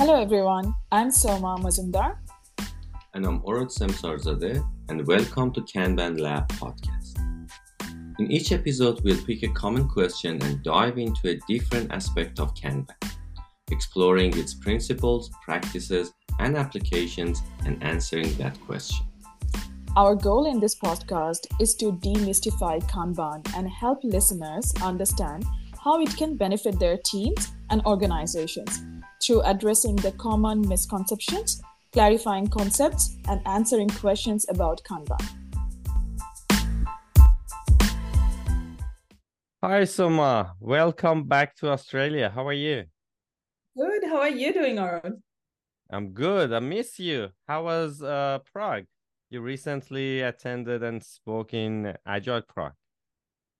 Hello everyone, I'm Soma Mazumdar. And I'm Orod Semsarzadeh, and welcome to Kanban Lab podcast. In each episode, we'll pick a common question and dive into a different aspect of Kanban, exploring its principles, practices, and applications, and answering that question. Our goal in this podcast is to demystify Kanban and help listeners understand how it can benefit their teams and organizations through addressing the common misconceptions, clarifying concepts, and answering questions about Kanban. Hi, Soma. Welcome back to Australia. How are you? Good. How are you doing, Orod? I'm good. I miss you. How was uh, Prague? You recently attended and spoke in Agile Prague.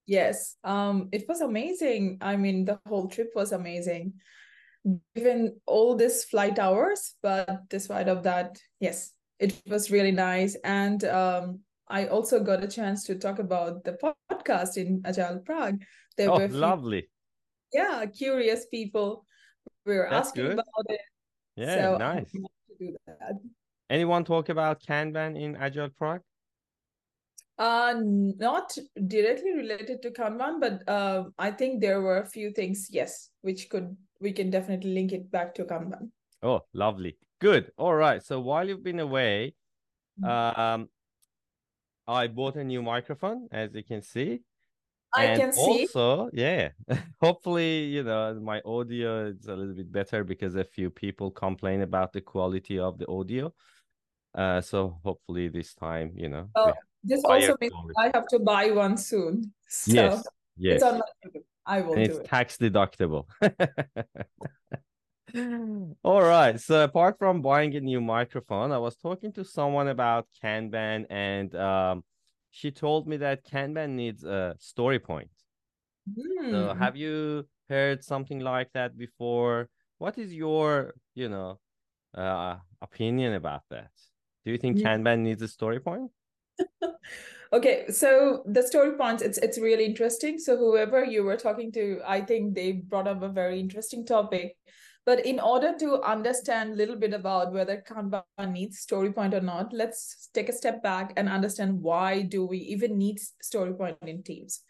Yes, um, it was amazing. I mean, the whole trip was amazing given all this flight hours but despite of that yes it was really nice. And um, i also got a chance to talk about the podcast in agile prague. There oh, were few, lovely. Yeah curious people we were That's asking good. about it. Yeah so nice. do that. anyone talk about kanban in agile prague? Uh, not directly related to Kanban, but uh, I think there were a few things, yes, which could we can definitely link it back to Kanban. Oh, lovely. Good. All right. So while you've been away, um, I bought a new microphone, as you can see. I and can see. Also, yeah, hopefully, you know, my audio is a little bit better because a few people complain about the quality of the audio. Uh, so hopefully this time, you know. Oh, this also means quality. I have to buy one soon. So yes. Yes. It's I will it's it. tax deductible. All right. So apart from buying a new microphone, I was talking to someone about Kanban, and um, she told me that Kanban needs a story point. Mm. So hmm. have you heard something like that before? What is your, you know, uh, opinion about that? Do you think yeah. Kanban needs a story point? okay so the story points it's it's really interesting. So whoever you were talking to i think they brought up a very interesting topic. But in order to understand a little bit about whether kanban needs story point or not let's take a step back and understand why do we even need story point in teams.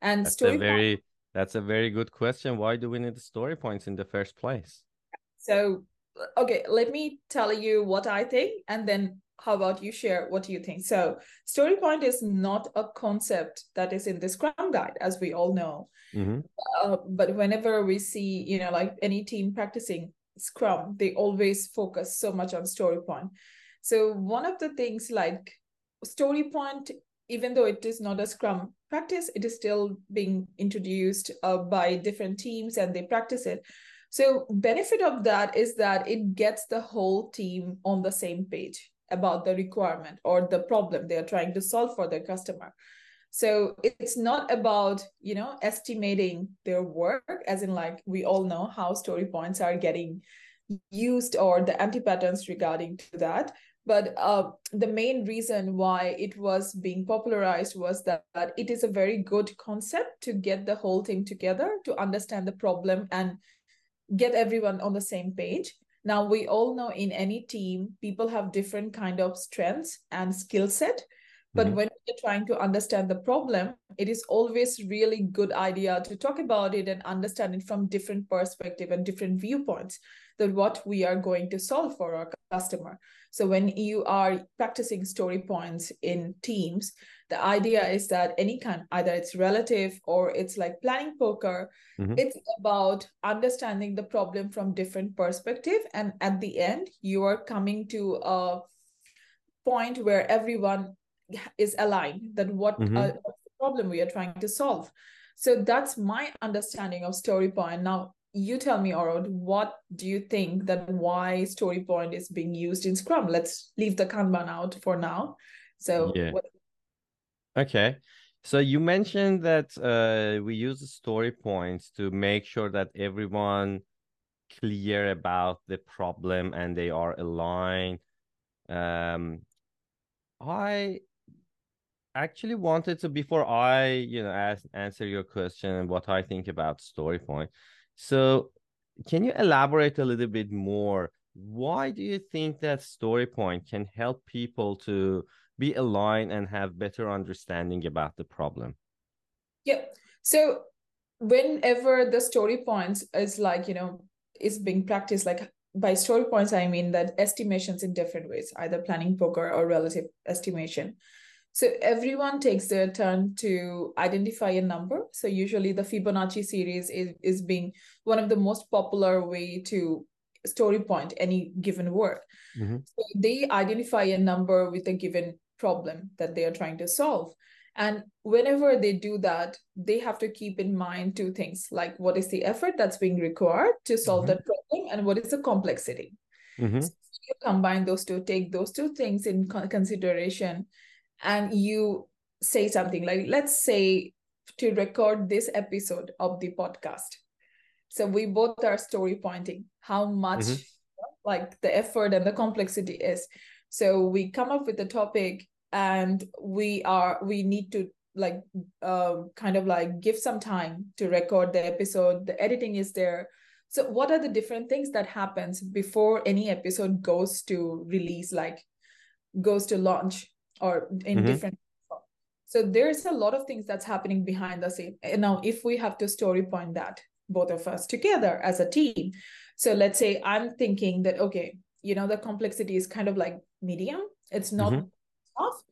And that's story a very point... that's a very good question. Why do we need story points in the first place? So okay let me tell you what i think and then how about you share what do you think? So story point is not a concept that is in the scrum guide as we all know. Mm-hmm. uh, but whenever we see you know like any team practicing scrum they always focus so much on story point so one of the things like story point even though it is not a scrum practice it is still being introduced uh, by different teams and they practice it. So benefit of that is that it gets the whole team on the same page about the requirement or the problem they are trying to solve for their customer. So it's not about you know estimating their work as in like we all know how story points are getting used or the anti patterns regarding to that. But uh, the main reason why it was being popularized was that, that it is a very good concept to get the whole thing together to understand the problem and get everyone on the same page now we all know in any team people have different kind of strengths and skill set but mm-hmm. when you're trying to understand the problem it is always really good idea to talk about it and understand it from different perspective and different viewpoints that what we are going to solve for our customer so when you are practicing story points in teams the idea is that any kind either it's relative or it's like planning poker mm-hmm. it's about understanding the problem from different perspective and at the end you are coming to a point where everyone is aligned that what mm-hmm. uh, problem we are trying to solve so that's my understanding of story point now you tell me Orod, what do you think that why story point is being used in scrum let's leave the kanban out for now so yeah. what Okay. So you mentioned that uh, we use story points to make sure that everyone clear about the problem and they are aligned. Um, I actually wanted to before I, you know, ask, answer your question and what I think about story point. So can you elaborate a little bit more? Why do you think that story point can help people to be aligned and have better understanding about the problem? Yeah. So whenever the story points is like, you know, is being practiced, like by story points, I mean that estimations in different ways, either planning poker or relative estimation. So everyone takes their turn to identify a number. So usually the Fibonacci series is, is being one of the most popular way to story point any given work. Mm-hmm. So they identify a number with a given problem that they are trying to solve. And whenever they do that, they have to keep in mind two things like what is the effort that's being required to solve mm-hmm. that problem and what is the complexity. Mm-hmm. So you combine those two, take those two things in consideration and you say something like let's say to record this episode of the podcast so we both are story pointing how much mm-hmm. like the effort and the complexity is so we come up with the topic and we are we need to like uh, kind of like give some time to record the episode. The editing is there. So what are the different things that happens before any episode goes to release like goes to launch or in mm-hmm. different so there's a lot of things that's happening behind the scene. And now if we have to story point that both of us together as a team. So let's say i'm thinking that okay you know the complexity is kind of like medium. It's not mm-hmm. tough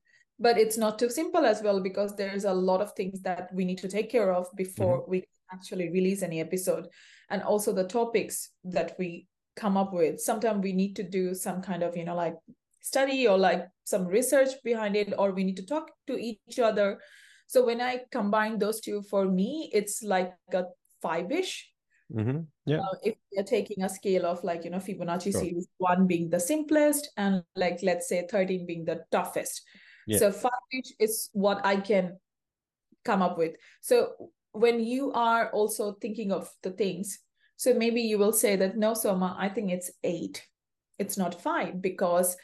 but it's not too simple as well because there's a lot of things that we need to take care of before mm-hmm. we actually release any episode. And also the topics that we come up with. Sometimes we need to do some kind of you know like study or like some research behind it or we need to talk to each other. So when i combine those two for me it's like a five-ish mm-hmm. yeah uh, if you're taking a scale of like you know fibonacci sure. series one being the simplest and like let's say 13 being the toughest yeah. so five-ish is what i can come up with so when you are also thinking of the things so maybe you will say that no soma i think it's eight it's not five because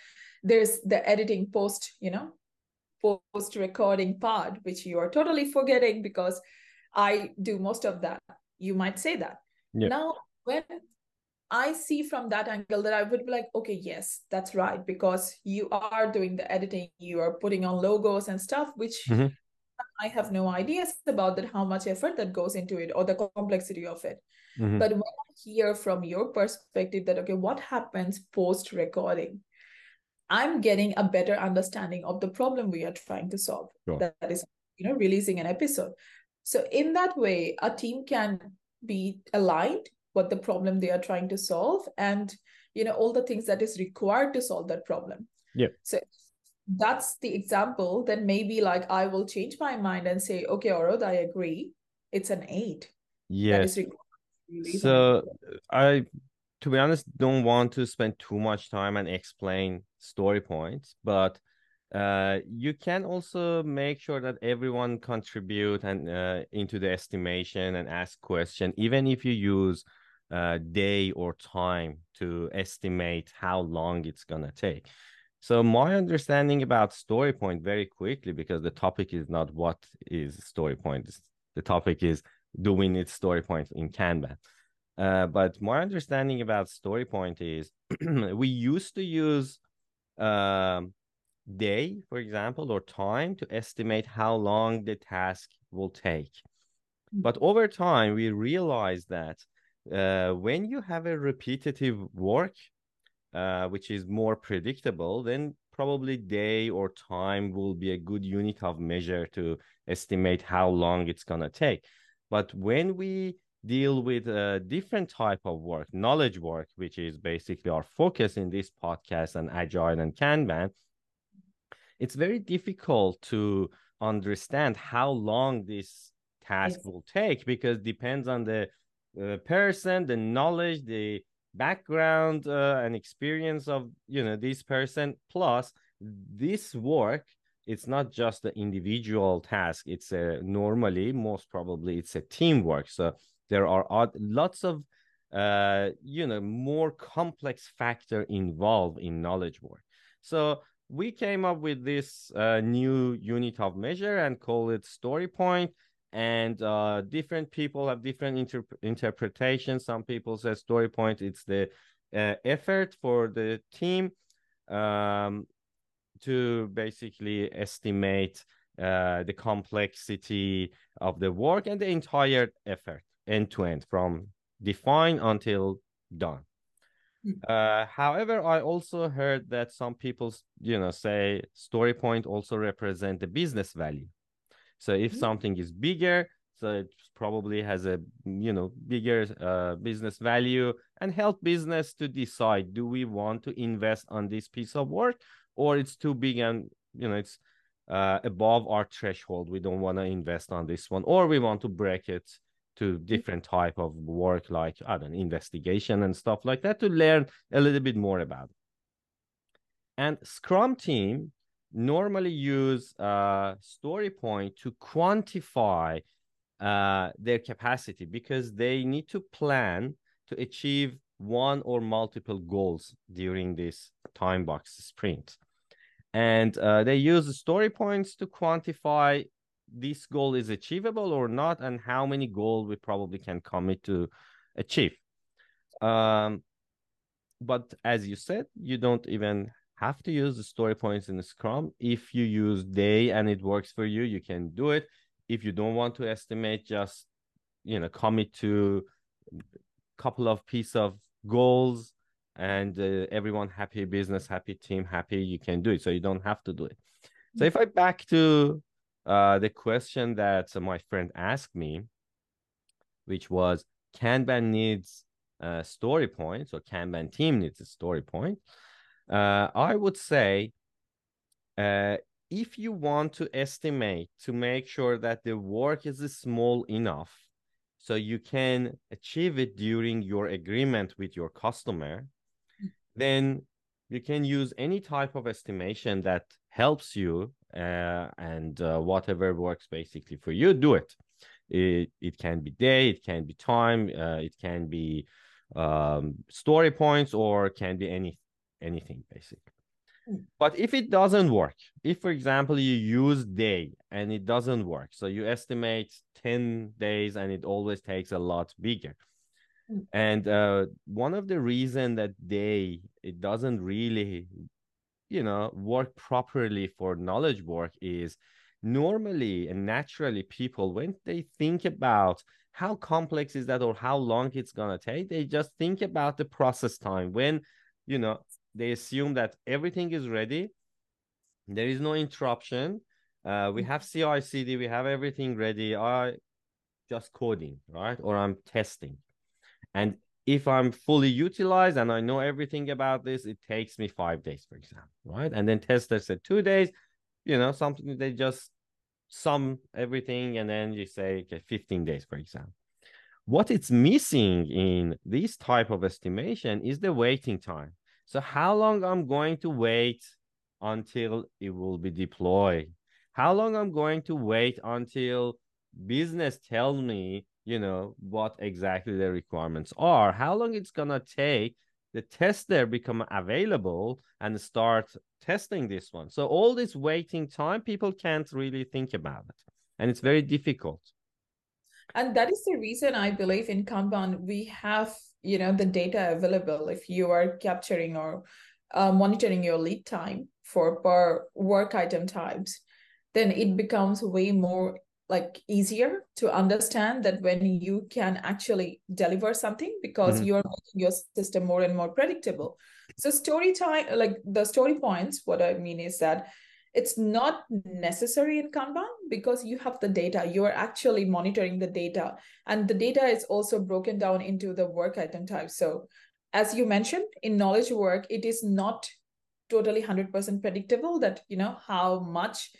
there's the editing post you know post recording part which you are totally forgetting because i do most of that you might say that yeah. now when i see from that angle that i would be like okay yes that's right because you are doing the editing you are putting on logos and stuff which mm-hmm. i have no ideas about that how much effort that goes into it or the complexity of it mm-hmm. but when i hear from your perspective that okay what happens post recording I'm getting a better understanding of the problem we are trying to solve. Sure. That, that is, you know, releasing an episode. So in that way, a team can be aligned what the problem they are trying to solve and you know all the things that is required to solve that problem. Yeah. So that's the example. Then maybe like I will change my mind and say, okay, Orod, I agree. It's an eight. Yes. So I to be honest, don't want to spend too much time and explain story points, but uh, you can also make sure that everyone contribute and uh, into the estimation and ask question, even if you use uh, day or time to estimate how long it's gonna take. So my understanding about story point very quickly, because the topic is not what is story point. The topic is doing its story point in Kanban Uh, but my understanding about story point is we used to use um, day, for example, or time to estimate how long the task will take. But over time, we realize that uh, when you have a repetitive work, uh, which is more predictable, then probably day or time will be a good unit of measure to estimate how long it's going to take. But when we deal with a different type of work, knowledge work, which is basically our focus in this podcast and Agile and Kanban, it's very difficult to understand how long this task yes. will take because depends on the uh, person, the knowledge, the background uh, and experience of you know this person. Plus, this work it's not just the individual task it's a normally most probably it's a teamwork so there are lots of uh, you know more complex factor involved in knowledge work so we came up with this uh, new unit of measure and call it story point and uh, different people have different inter- interpretations. Some people say story point it's the uh, effort for the team um, to basically estimate uh, the complexity of the work and the entire effort end to end from define until done. Hmm. Uh, however, I also heard that some people, you know, say story point also represent the business value. So if mm-hmm. something is bigger, so it probably has a you know bigger uh, business value and help business to decide do we want to invest on this piece of work or it's too big and you know it's uh, above our threshold we don't want to invest on this one or we want to break it to mm-hmm. different type of work like i don't know investigation and stuff like that to learn a little bit more about it and scrum team normally use uh, story point to quantify uh, their capacity because they need to plan to achieve one or multiple goals during this time box sprint and uh, they use story points to quantify this goal is achievable or not and how many goals we probably can commit to achieve. Um, but as you said you don't even have to use the story points in the scrum. If you use day and it works for you you can do it. If you don't want to estimate just you know commit to a couple of piece of goals and uh, everyone happy business happy team happy you can do it. So you don't have to do it. So if i back to uh, the question that my friend asked me which was kanban needs uh, story points or kanban team needs a story point. Uh, i would say uh, if you want to estimate to make sure that the work is small enough so you can achieve it during your agreement with your customer then you can use any type of estimation that helps you uh, and uh, whatever works basically for you do it. It, it can be day it can be time uh, it can be um, story points or can be any anything basically. Hmm. but if it doesn't work if for example you use day and it doesn't work so you estimate 10 days and it always takes a lot bigger. And uh, one of the reason that day it doesn't really you know work properly for knowledge work is normally and naturally people when they think about how complex is that or how long it's going to take they just think about the process time. When you know they assume that everything is ready there is no interruption uh, we have ci cd we have everything ready i just coding right? Or i'm testing. And if I'm fully utilized and I know everything about this, it takes me five days, for example, right? And then tester said two days, you know, something they just sum everything and then you say, okay, 15 days, for example. What it's missing in this type of estimation is the waiting time. So how long I'm going to wait until it will be deployed? How long I'm going to wait until business tells me you know what exactly the requirements are how long it's gonna take the tester become available and start testing this one. So all this waiting time people can't really think about it and it's very difficult. And that is the reason i believe in kanban we have you know the data available if you are capturing or uh, monitoring your lead time for per work item types then it becomes way more like easier to understand that when you can actually deliver something because mm-hmm. you're making your system more and more predictable. So story time like the story points what i mean is that it's not necessary in kanban because you have the data. You're actually monitoring the data and the data is also broken down into the work item type. So as you mentioned in knowledge work it is not totally 100% predictable that you know how much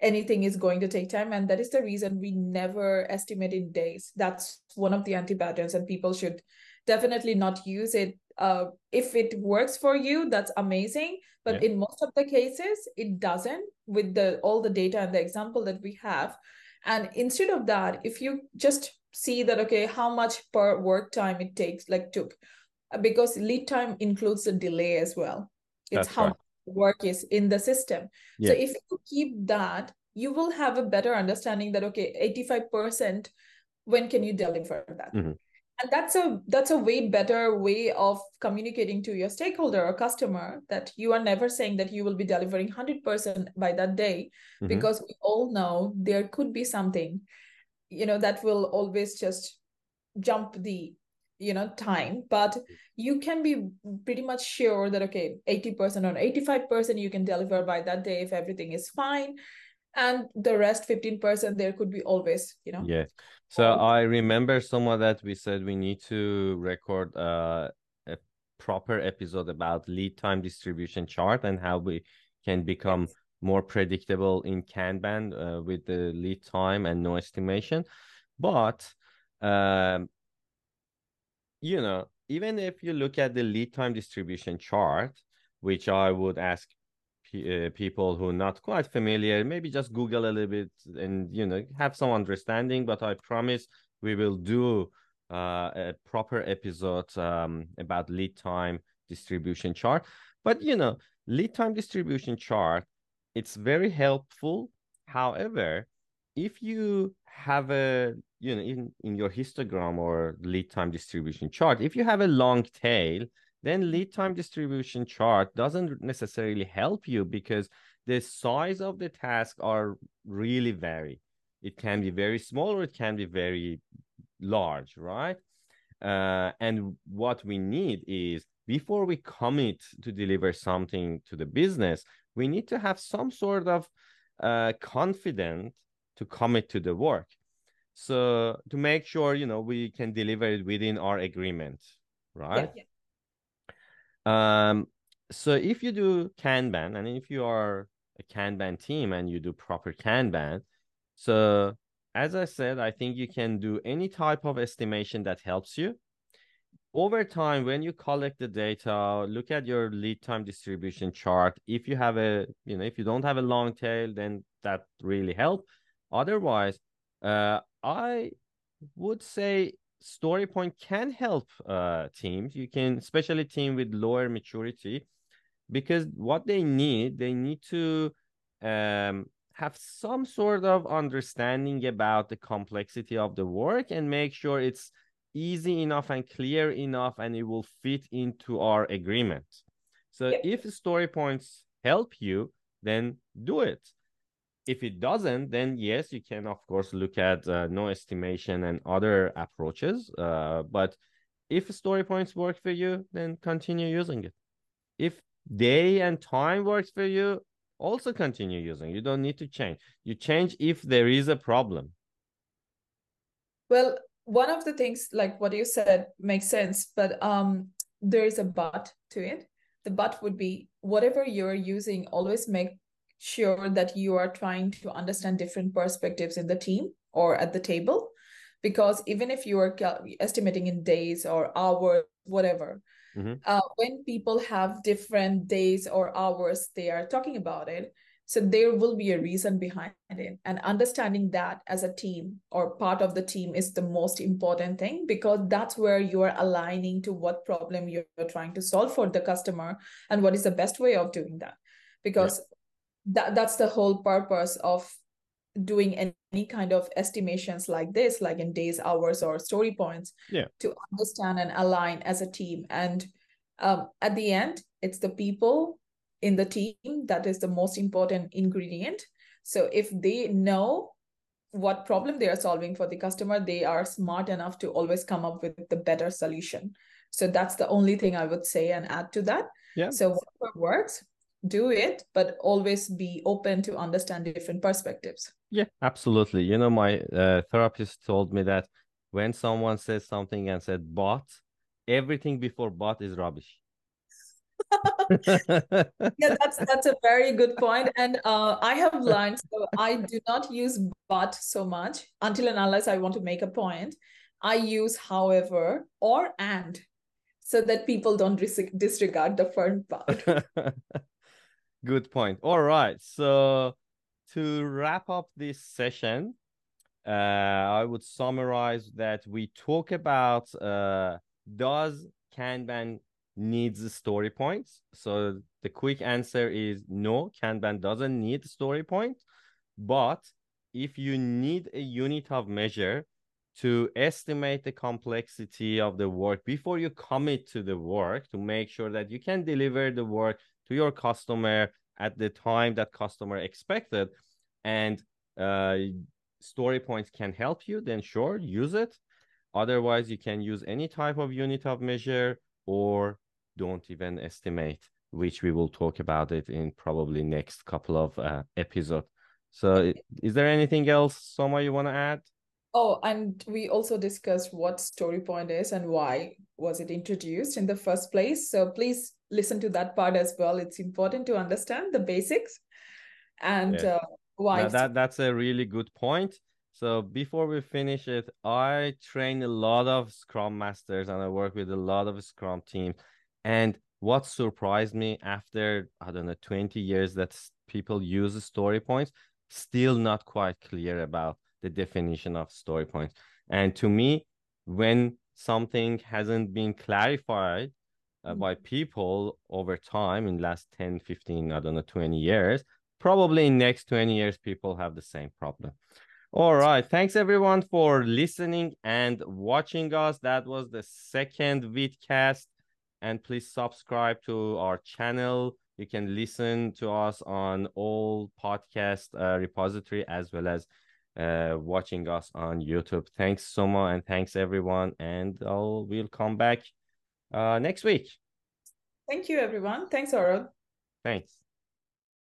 anything is going to take time and that is the reason we never estimate in days. That's one of the anti-patterns and people should definitely not use it. Uh, if it works for you that's amazing but yeah. in most of the cases it doesn't with the all the data and the example that we have. And instead of that if you just see that okay how much per work time it takes like took uh, because lead time includes the delay as well. It's that's how right work is in the system yeah. so if you keep that you will have a better understanding that okay 85% when can you deliver that Mhm. and that's a that's a way better way of communicating to your stakeholder or customer that you are never saying that you will be delivering 100% by that day Mhm. because we all know there could be something you know that will always just jump the you know time but you can be pretty much sure that okay 80% or 85% you can deliver by that day if everything is fine and the rest 15% there could be always you know Yeah. So I remember someone that we said we need to record uh, a proper episode about lead time distribution chart and how we can become Yes. more predictable in Kanban uh, with the lead time and no estimation. But um, you know, even if you look at the lead time distribution chart, which I would ask uh, people who are not quite familiar, maybe just Google a little bit and you know have some understanding. But I promise we will do uh, a proper episode um, about lead time distribution chart. But you know, lead time distribution chart, it's very helpful. However, if you have a you know in in your histogram or lead time distribution chart if you have a long tail then lead time distribution chart doesn't necessarily help you because the size of the task are really vary. It can be very small or it can be very large right? Uh, and what we need is before we commit to deliver something to the business we need to have some sort of uh, confidence to commit to the work. So to make sure you know we can deliver it within our agreement right? Yeah, um so if you do kanban and if you are a kanban team and you do proper kanban so as i said i think you can do any type of estimation that helps you. Over time when you collect the data look at your lead time distribution chart. If you have a you know if you don't have a long tail then that really help otherwise uh i would say story point can help uh teams. You can especially team with lower maturity because what they need they need to um have some sort of understanding about the complexity of the work and make sure it's easy enough and clear enough and it will fit into our agreement. So Yep. if story points help you then do it if it doesn't then yes you can of course look at uh, no estimation and other approaches uh, but if story points work for you then continue using it. If day and time works for you also continue using. You don't need to change. You change if there is a problem. Well, one of the things, like what you said, makes sense, but um, there is a but to it. The but would be whatever you're using, always make sure that you are trying to understand different perspectives in the team or at the table. Because even if you are estimating in days or hours, whatever, Mhm. uh, when people have different days or hours they are talking about it, so there will be a reason behind it. And understanding that as a team or part of the team is the most important thing because that's where you are aligning to what problem you're trying to solve for the customer and what is the best way of doing that. Because that, that's the whole purpose of doing any, any kind of estimations like this, like in days, hours, or story points, Yeah. to understand and align as a team. And um, at the end, it's the people in the team that is the most important ingredient. So if they know what problem they are solving for the customer, they are smart enough to always come up with the better solution. So that's the only thing I would say and add to that. Yeah. So whatever works, do it, but always be open to understand different perspectives. Yeah, absolutely. You know, my uh, therapist told me that when someone says something and said but, everything before but is rubbish. yeah that's that's a very good point and uh, i have learned so i do not use but so much until and unless i want to make a point i use however or and so that people don't dis- disregard the first part Good point. All right. So to wrap up this session, uh, I would summarize that we talk about uh, does Kanban needs story points? So the quick answer is no, Kanban doesn't need story points. but if you need a unit of measure to estimate the complexity of the work before you commit to the work to make sure that you can deliver the work to your customer at the time that customer expected and uh, story points can help you then sure use it. Otherwise you can use any type of unit of measure or don't even estimate which we will talk about it in probably next couple of uh, episodes so is there anything else soma you want to add Oh, and we also discussed what story point is and why was it introduced in the first place. So please listen to that part as well. It's important to understand the basics and yeah. uh, why. Now that that's a really good point. So before we finish it, I train a lot of Scrum masters and I work with a lot of Scrum teams. And what surprised me after I don't know 20 years that people use story points, still not quite clear about the definition of story points. And to me, when something hasn't been clarified uh, mm-hmm. by people over time in last 10, 15, I don't know, 20 years, probably in next 20 years, people have the same problem. All right. Thanks everyone for listening and watching us. That was the second vidcast. And please subscribe to our channel. You can listen to us on all podcast uh, repository as well as uh, watching us on YouTube. Thanks, Soma, and thanks everyone. And I'll we'll come back uh, next week. Thank you, everyone. Thanks, Orod. Thanks.